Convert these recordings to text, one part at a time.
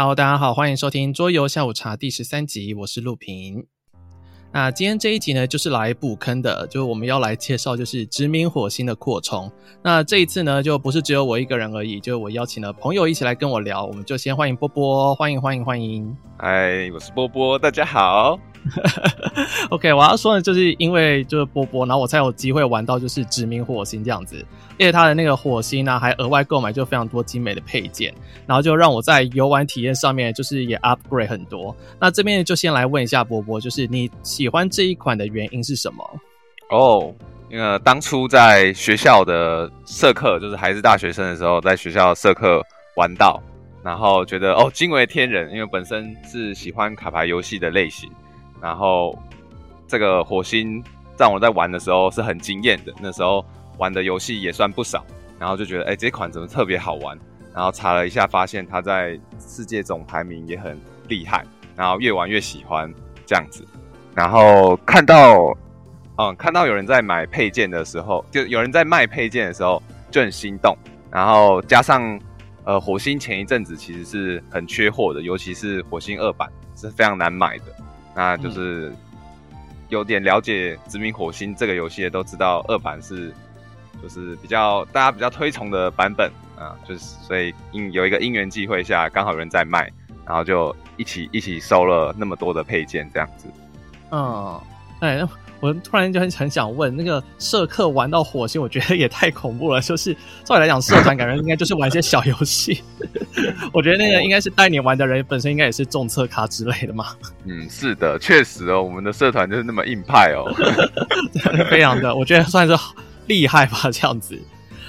Hello，大家好，欢迎收听桌游下午茶第十三集，我是陆平。那今天这一集呢，就是来补坑的，就是我们要来介绍就是殖民火星的扩充。那这一次呢，就不是只有我一个人而已，就我邀请了朋友一起来跟我聊。我们就先欢迎波波，欢迎欢迎欢迎。嗨，我是波波，大家好。OK，我要说的就是因为就是波波，然后我才有机会玩到就是殖民火星这样子，因为他的那个火星呢、还额外购买就非常多精美的配件，然后就让我在游玩体验上面就是也 upgrade 很多。那这边就先来问一下波波，就是你喜欢这一款的原因是什么？哦，那个当初在学校的社课，就是还是大学生的时候，在学校社课玩到，然后觉得哦惊为天人，因为本身是喜欢卡牌游戏的类型。然后这个火星让我在玩的时候是很惊艳的，那时候玩的游戏也算不少，然后就觉得哎，这款怎么特别好玩？然后查了一下，发现它在世界总排名也很厉害，然后越玩越喜欢这样子。然后看到嗯，看到有人在买配件的时候，就有人在卖配件的时候就很心动。然后加上呃，火星前一阵子其实是很缺货的，尤其是火星二版是非常难买的。那就是有点了解《殖民火星》这个游戏的都知道，二版是就是比较大家比较推崇的版本啊，就是所以因有一个因缘际会下，刚好有人在卖，然后就一起一起收了那么多的配件这样子。嗯，哎。我突然就很很想问，那个社课玩到火星，我觉得也太恐怖了。就是照理来讲，社团感觉应该就是玩一些小游戏。我觉得那个应该是带你玩的人本身应该也是重测卡之类的嘛。嗯，是的，确实哦，我们的社团就是那么硬派哦，非常的，我觉得算是厉害吧，这样子。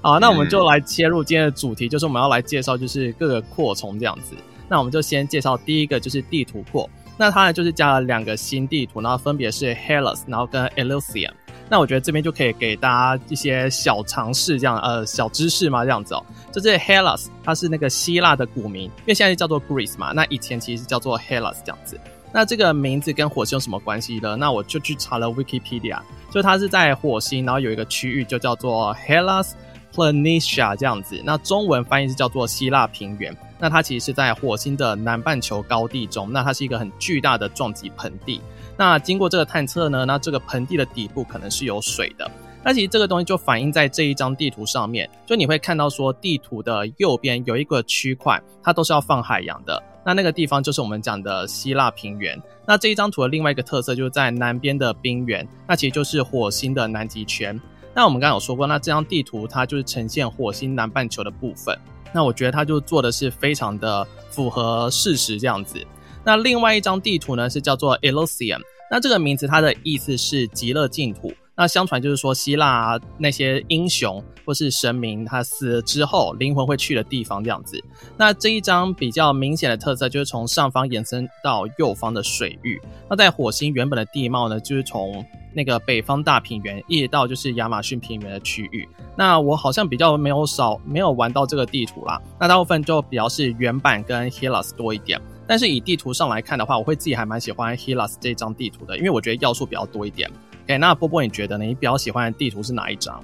好，那我们就来切入今天的主题，就是我们要来介绍就是各个扩充这样子。那我们就先介绍第一个，就是地图扩。那它呢，就是加了两个新地图，然后分别是 Hellas，然后跟 Elysium。那我觉得这边就可以给大家一些小常识，这样呃小知识嘛，这样子哦。就是 Hellas，它是那个希腊的古名，因为现在叫做 Greece 嘛，那以前其实叫做 Hellas 这样子。那这个名字跟火星有什么关系呢？那我就去查了 Wikipedia，就它是在火星，然后有一个区域就叫做 Hellas Planitia 这样子。那中文翻译是叫做希腊平原。那它其实是在火星的南半球高地中，那它是一个很巨大的撞击盆地。那经过这个探测呢，那这个盆地的底部可能是有水的。那其实这个东西就反映在这一张地图上面，就你会看到说地图的右边有一个区块，它都是要放海洋的。那那个地方就是我们讲的希腊平原。那这一张图的另外一个特色就是在南边的冰原，那其实就是火星的南极圈。那我们刚刚有说过，那这张地图它就是呈现火星南半球的部分。那我觉得他就做的是非常的符合事实这样子。那另外一张地图呢是叫做 Elysium，那这个名字它的意思是极乐净土。那相传就是说希腊那些英雄或是神明他死了之后灵魂会去的地方这样子。那这一张比较明显的特色就是从上方延伸到右方的水域。那在火星原本的地貌呢，就是从那个北方大平原一直到就是亚马逊平原的区域，那我好像比较没有少没有玩到这个地图啦。那大部分就比较是原版跟 Helas 多一点，但是以地图上来看的话，我会自己还蛮喜欢 Hellas 这张地图的，因为我觉得要素比较多一点。OK，那波波你觉得呢？你比较喜欢的地图是哪一张？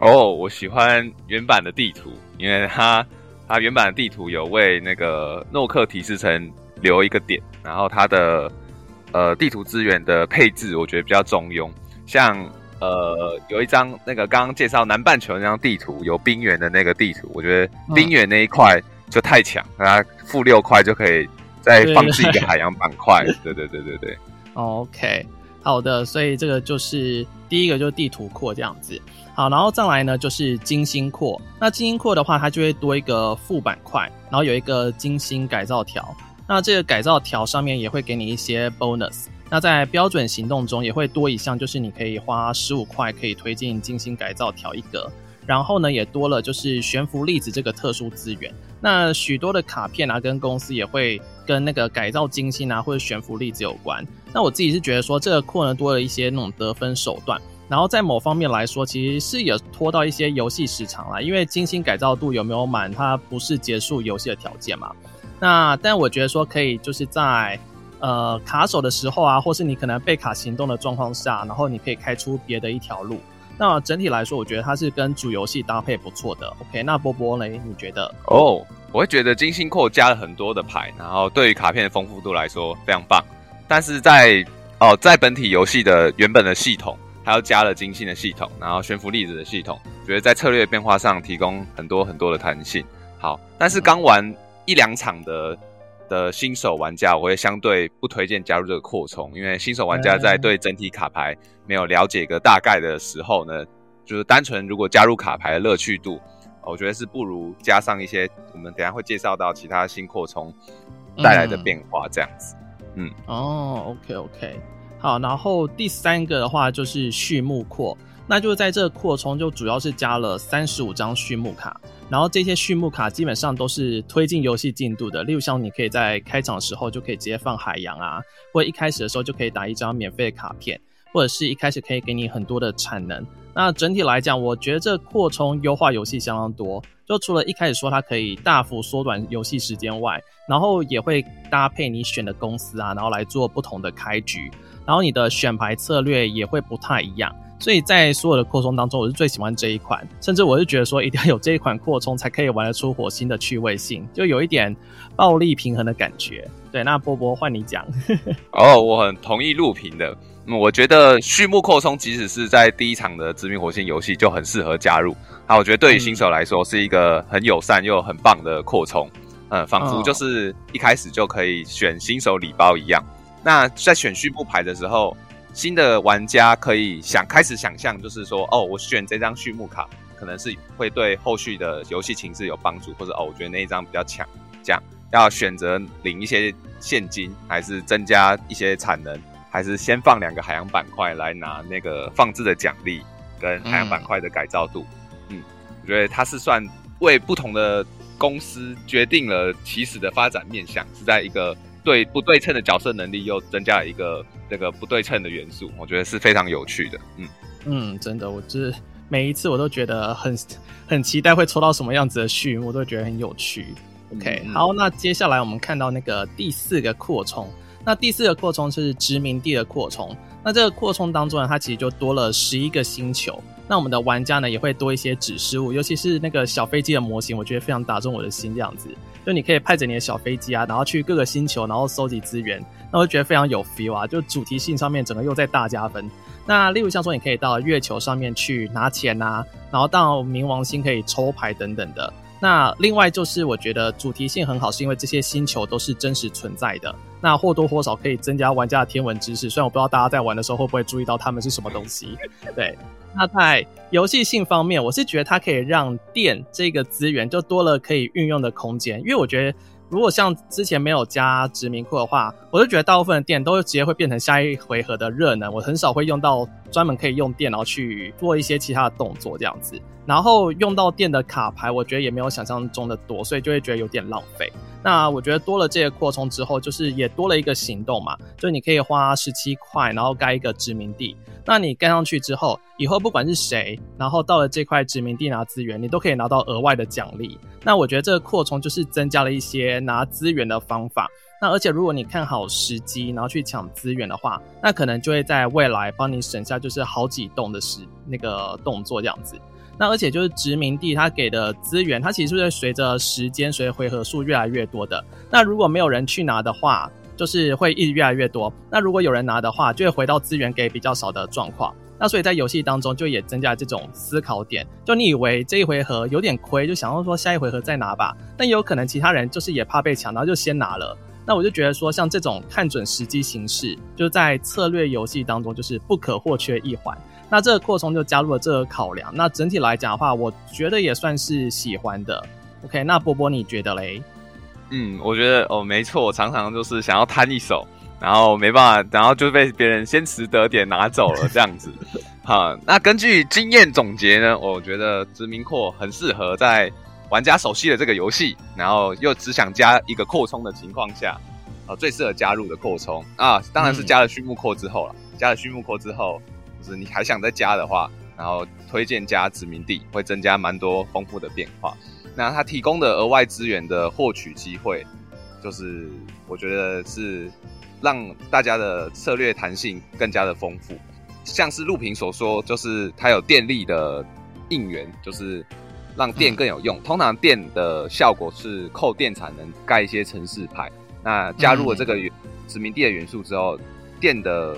哦我喜欢原版的地图，因为它它原版的地图有为那个诺克提示城留一个点，然后它的。呃，地图资源的配置我觉得比较中庸，像呃有一张那个刚刚介绍南半球那张地图，有冰原的那个地图，我觉得冰原那一块就太强，它负六块就可以再放置一个海洋板块，对对对对对。OK，好的，所以这个就是第一个就是地图扩这样子，好，然后再来呢就是金星扩，那金星扩的话，它就会多一个副板块，然后有一个金星改造条。那这个改造条上面也会给你一些 bonus。那在标准行动中也会多一项，就是你可以花十五块可以推进金星改造条一格。然后呢，也多了就是悬浮粒子这个特殊资源。那许多的卡片啊，跟公司也会跟那个改造金星啊或者悬浮粒子有关。那我自己是觉得说这个库呢多了一些那种得分手段。然后在某方面来说，其实是有拖到一些游戏时长啦，因为金星改造度有没有满，它不是结束游戏的条件嘛。那但我觉得说可以，就是在呃卡手的时候啊，或是你可能被卡行动的状况下，然后你可以开出别的一条路。那整体来说，我觉得它是跟主游戏搭配不错的。OK，那波波呢？你觉得？哦，我会觉得金星扣加了很多的牌，然后对于卡片的丰富度来说非常棒。但是在哦，在本体游戏的原本的系统，它又加了金星的系统，然后悬浮粒子的系统，觉得在策略变化上提供很多很多的弹性。好，但是刚玩一两场的的新手玩家，我会相对不推荐加入这个扩充，因为新手玩家在对整体卡牌没有了解个大概的时候呢，就是单纯如果加入卡牌的乐趣度，我觉得是不如加上一些我们等一下会介绍到其他新扩充带来的变化这样子。嗯，哦，OK OK，好，然后第三个的话就是序幕扩，那就是在这扩充就主要是加了三十五张序幕卡，然后这些序幕卡基本上都是推进游戏进度的，例如像你可以在开场的时候就可以直接放海洋啊，或一开始的时候就可以打一张免费的卡片，或者是一开始可以给你很多的产能。那整体来讲，我觉得这扩充优化游戏相当多。就除了一开始说它可以大幅缩短游戏时间外，然后也会搭配你选的公司啊，然后来做不同的开局，然后你的选牌策略也会不太一样。所以在所有的扩充当中，我是最喜欢这一款，甚至我是觉得说一定要有这一款扩充才可以玩得出火星的趣味性，就有一点暴力平衡的感觉。对，那波波换你讲。哦，我很同意录屏的。嗯，我觉得序幕扩充即使是在第一场的殖民火星游戏就很适合加入。啊，我觉得对于新手来说是一个很友善又很棒的扩充。嗯，仿佛就是一开始就可以选新手礼包一样。那在选序幕牌的时候，新的玩家可以想开始想象，就是说，哦，我选这张序幕卡可能是会对后续的游戏情势有帮助，或者哦，我觉得那一张比较强，这样要选择领一些现金，还是增加一些产能。还是先放两个海洋板块来拿那个放置的奖励跟海洋板块的改造度，嗯，嗯，我觉得它是算为不同的公司决定了起始的发展面向，是在一个对不对称的角色能力又增加了一个这个不对称的元素，我觉得是非常有趣的，嗯嗯，真的，我就是每一次我都觉得很很期待会抽到什么样子的序幕，我都觉得很有趣。OK，嗯，好，那接下来我们看到那个第四个扩充。那第四个扩充是殖民地的扩充。那这个扩充当中呢，它其实就多了十一个星球。那我们的玩家呢，也会多一些指示物，尤其是那个小飞机的模型，我觉得非常打中我的心。这样子，就你可以派着你的小飞机啊，然后去各个星球，然后收集资源，那我觉得非常有 feel 啊。就主题性上面，整个又在大加分。那例如像说，你可以到月球上面去拿钱啊，然后到冥王星可以抽牌等等的。那另外就是，我觉得主题性很好，是因为这些星球都是真实存在的。那或多或少可以增加玩家的天文知识。虽然我不知道大家在玩的时候会不会注意到它们是什么东西。对，那在游戏性方面，我是觉得它可以让电这个资源就多了可以运用的空间，因为我觉得。如果像之前没有加殖民扩的话，我就觉得大部分的电都直接会变成下一回合的热能，我很少会用到专门可以用电然后去做一些其他的动作这样子。然后用到电的卡牌，我觉得也没有想象中的多，所以就会觉得有点浪费。那我觉得多了这个扩充之后，就是也多了一个行动嘛，就你可以花十七块，然后盖一个殖民地。那你盖上去之后，以后不管是谁，然后到了这块殖民地拿资源，你都可以拿到额外的奖励。那我觉得这个扩充就是增加了一些拿资源的方法。那而且如果你看好时机，然后去抢资源的话，那可能就会在未来帮你省下就是好几栋的时那个动作这样子。那而且就是殖民地它给的资源，它其实是会随着时间随回合数越来越多的。那如果没有人去拿的话，就是会一直越来越多。那如果有人拿的话，就会回到资源给比较少的状况。那所以在游戏当中就也增加了这种思考点。就你以为这一回合有点亏，就想要说下一回合再拿吧。但也有可能其他人就是也怕被抢，然后就先拿了。那我就觉得说，像这种看准时机形式，就在策略游戏当中就是不可或缺一环。那这个扩充就加入了这个考量。那整体来讲的话，我觉得也算是喜欢的。OK，那波波你觉得嘞？嗯，我觉得哦，没错，我常常就是想要摊一手，然后没办法，然后就被别人先持得点拿走了这样子。好，那根据经验总结呢，我觉得殖民扩很适合在玩家熟悉的这个游戏，然后又只想加一个扩充的情况下，啊，最适合加入的扩充啊，当然是加了序幕扩之后了。加了序幕扩之后，就是你还想再加的话，然后推荐加殖民地，会增加蛮多丰富的变化。那它提供的额外资源的获取机会，就是我觉得是让大家的策略弹性更加的丰富。像是陆平所说，就是它有电力的应援，就是让电更有用。嗯、通常电的效果是扣电产能盖一些城市牌。那加入了这个殖民地的元素之后，电的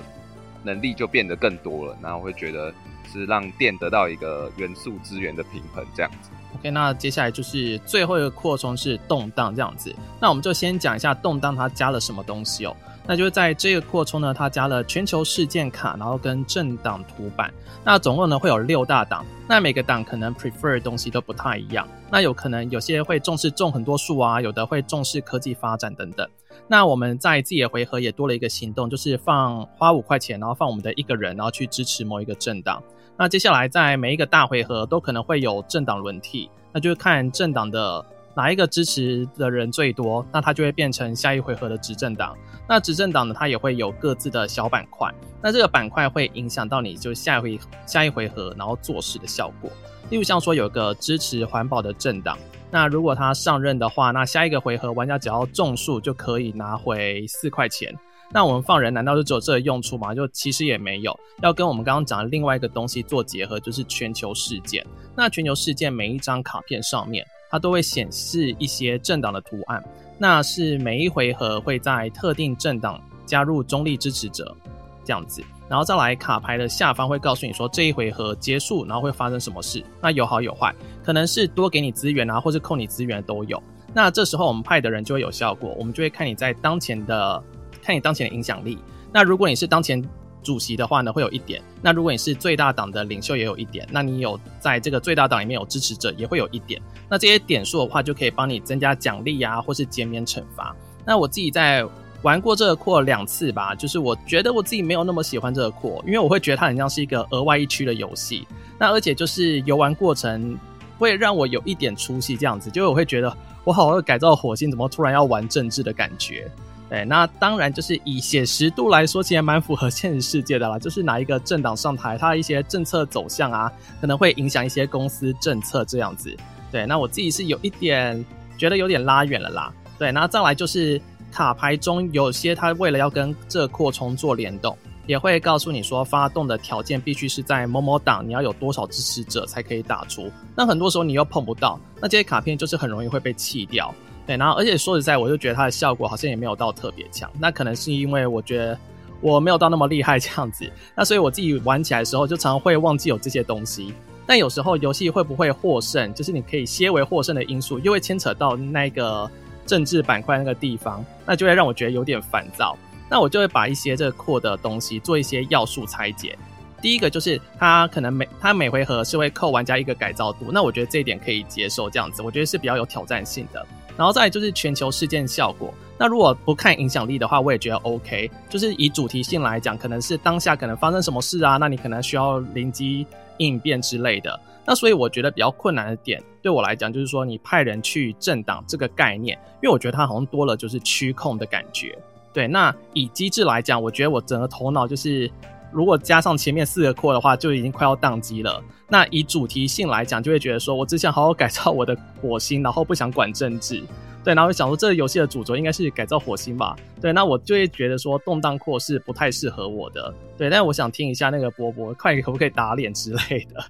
能力就变得更多了。然后我会觉得是让电得到一个元素资源的平衡这样子。OK，那接下来就是最后一个扩充是动荡这样子。那我们就先讲一下动荡它加了什么东西哦。那就是在这个扩充呢，它加了全球事件卡，然后跟政党图版。那总共呢会有六大党，那每个党可能 prefer 的东西都不太一样。那有可能有些会重视种很多树啊，有的会重视科技发展等等。那我们在自己的回合也多了一个行动，就是放花五块钱，然后放我们的一个人，然后去支持某一个政党。那接下来在每一个大回合都可能会有政党轮替，那就是看政党的哪一个支持的人最多，那它就会变成下一回合的执政党。那执政党呢，它也会有各自的小板块，那这个板块会影响到你就下一回下一回合然后做事的效果。例如像说有个支持环保的政党，那如果他上任的话，那下一个回合玩家只要种树就可以拿回四块钱。那我们放人难道就只有这个用处吗？就其实也没有，要跟我们刚刚讲的另外一个东西做结合，就是全球事件。那全球事件每一张卡片上面，它都会显示一些政党的图案，那是每一回合会在特定政党加入中立支持者这样子，然后再来卡牌的下方会告诉你说这一回合结束，然后会发生什么事。那有好有坏，可能是多给你资源啊，或是扣你资源都有。那这时候我们派的人就会有效果，我们就会看你在当前的。看你当前的影响力，那如果你是当前主席的话呢，会有一点；那如果你是最大党的领袖，也有一点。那你有在这个最大党里面有支持者，也会有一点。那这些点数的话，就可以帮你增加奖励呀，或是减免惩罚。那我自己在玩过这个扩两次吧，就是我觉得我自己没有那么喜欢这个扩，因为我会觉得它很像是一个额外一区的游戏。那而且就是游玩过程会让我有一点出戏，这样子，就我会觉得我好好改造火星，怎么突然要玩政治的感觉？对，那当然就是以写实度来说，其实蛮符合现实世界的啦。就是哪一个政党上台，它的一些政策走向啊，可能会影响一些公司政策这样子。对，那我自己是有一点觉得有点拉远了啦。对，那再来就是卡牌中有些它为了要跟这扩充做联动，也会告诉你说发动的条件必须是在某某党，你要有多少支持者才可以打出。那很多时候你又碰不到，那这些卡片就是很容易会被弃掉。对，然后而且说实在，我就觉得它的效果好像也没有到特别强。那可能是因为我觉得我没有到那么厉害这样子。那所以我自己玩起来的时候，就常常会忘记有这些东西。但有时候游戏会不会获胜，就是你可以些为获胜的因素，又会牵扯到那个政治板块那个地方，那就会让我觉得有点烦躁。那我就会把一些这个扩的东西做一些要素拆解。第一个就是它可能每它每回合是会扣玩家一个改造度，那我觉得这一点可以接受，这样子我觉得是比较有挑战性的。然后再就是全球事件效果。那如果不看影响力的话，我也觉得 OK。就是以主题性来讲，可能是当下可能发生什么事啊，那你可能需要临机应变之类的。那所以我觉得比较困难的点，对我来讲就是说，你派人去政党这个概念，因为我觉得它好像多了就是区控的感觉。对，那以机制来讲，我觉得我整个头脑就是。如果加上前面四个扩的话，就已经快要宕机了。那以主题性来讲，就会觉得说我只想好好改造我的火星，然后不想管政治。对，然后想说这个游戏的主轴应该是改造火星吧。对，那我就会觉得说动荡扩是不太适合我的。对，但我想听一下那个波波，快可不可以打脸之类的？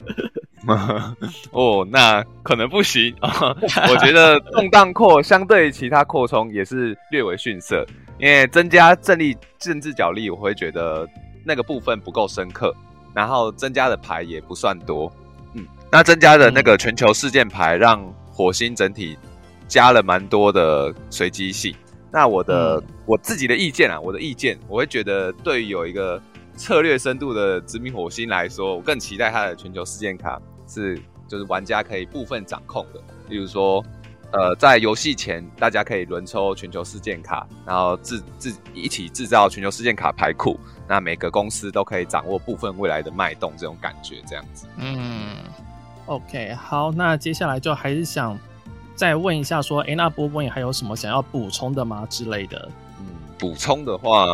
哦，那可能不行。我觉得动荡扩相对其他扩充也是略为逊色，因为增加政力政治角力，我会觉得。那个部分不够深刻，然后增加的牌也不算多，嗯，那增加的那个全球事件牌让火星整体加了蛮多的随机性。那我的、嗯、我自己的意见啊，我的意见，我会觉得对于有一个策略深度的殖民火星来说，我更期待它的全球事件卡是就是玩家可以部分掌控的，例如说，呃，在游戏前大家可以轮抽全球事件卡，然后制自一起制造全球事件卡牌库。那每个公司都可以掌握部分未来的脉动，这种感觉这样子。嗯，OK，好，那接下来就还是想再问一下，说，哎，那波波你还有什么想要补充的吗之类的？嗯，补充的话，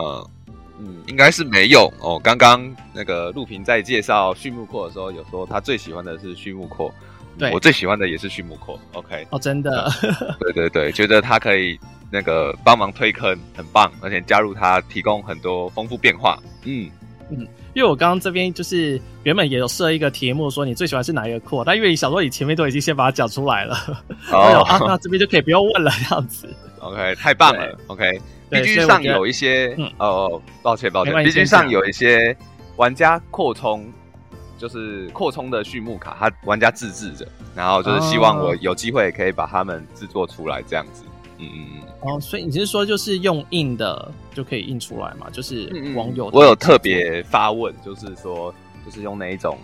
嗯，应该是没有哦。刚刚那个陆平在介绍畜牧扩的时候，有说他最喜欢的是畜牧扩，对，我最喜欢的也是畜牧扩。OK，哦，真的，对对对，觉得他可以。那个帮忙推坑很棒，而且加入他提供很多丰富变化。嗯，嗯，因为我刚刚这边就是原本也有设一个题目，说你最喜欢是哪一个扩，但因为你想说你前面都已经先把它讲出来了，哦 啊，那这边就可以不用问了，这样子。OK，太棒了。OK，BG 上有一些，嗯、哦，抱歉抱歉，BG 上有一些玩家扩充，就是扩充的序幕卡，他玩家自制的，然后就是希望我有机会可以把他们制作出来，这样子。嗯嗯嗯。哦，所以你是说就是用印的就可以印出来嘛？就是网友、嗯，我有特别发问，就是说，就是用哪一种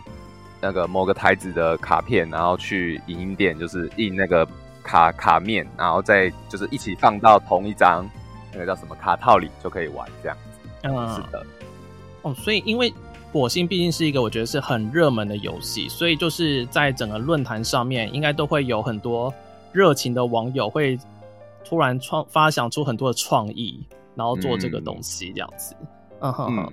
那个某个牌子的卡片，然后去影音店就是印那个卡卡面，然后再就是一起放到同一张那个叫什么卡套里就可以玩这样子。嗯，是的。哦，所以因为火星毕竟是一个我觉得是很热门的游戏，所以就是在整个论坛上面应该都会有很多热情的网友会。突然创发想出很多的创意，然后做这个东西这样子，嗯哼哼，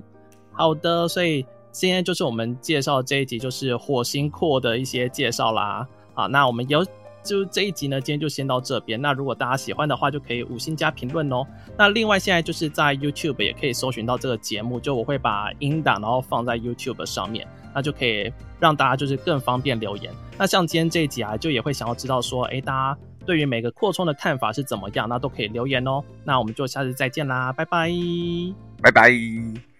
好的，所以今天就是我们介绍这一集就是火星扩的一些介绍啦。好，那我们有就这一集呢，今天就先到这边。那如果大家喜欢的话，就可以五星加评论哦。那另外现在就是在 YouTube 也可以搜寻到这个节目，就我会把音档然后放在 YouTube 上面，那就可以让大家就是更方便留言。那像今天这一集啊，就也会想要知道说，哎，大家。对于每个扩充的看法是怎么样，那都可以留言哦。那我们就下次再见啦，拜拜，拜拜。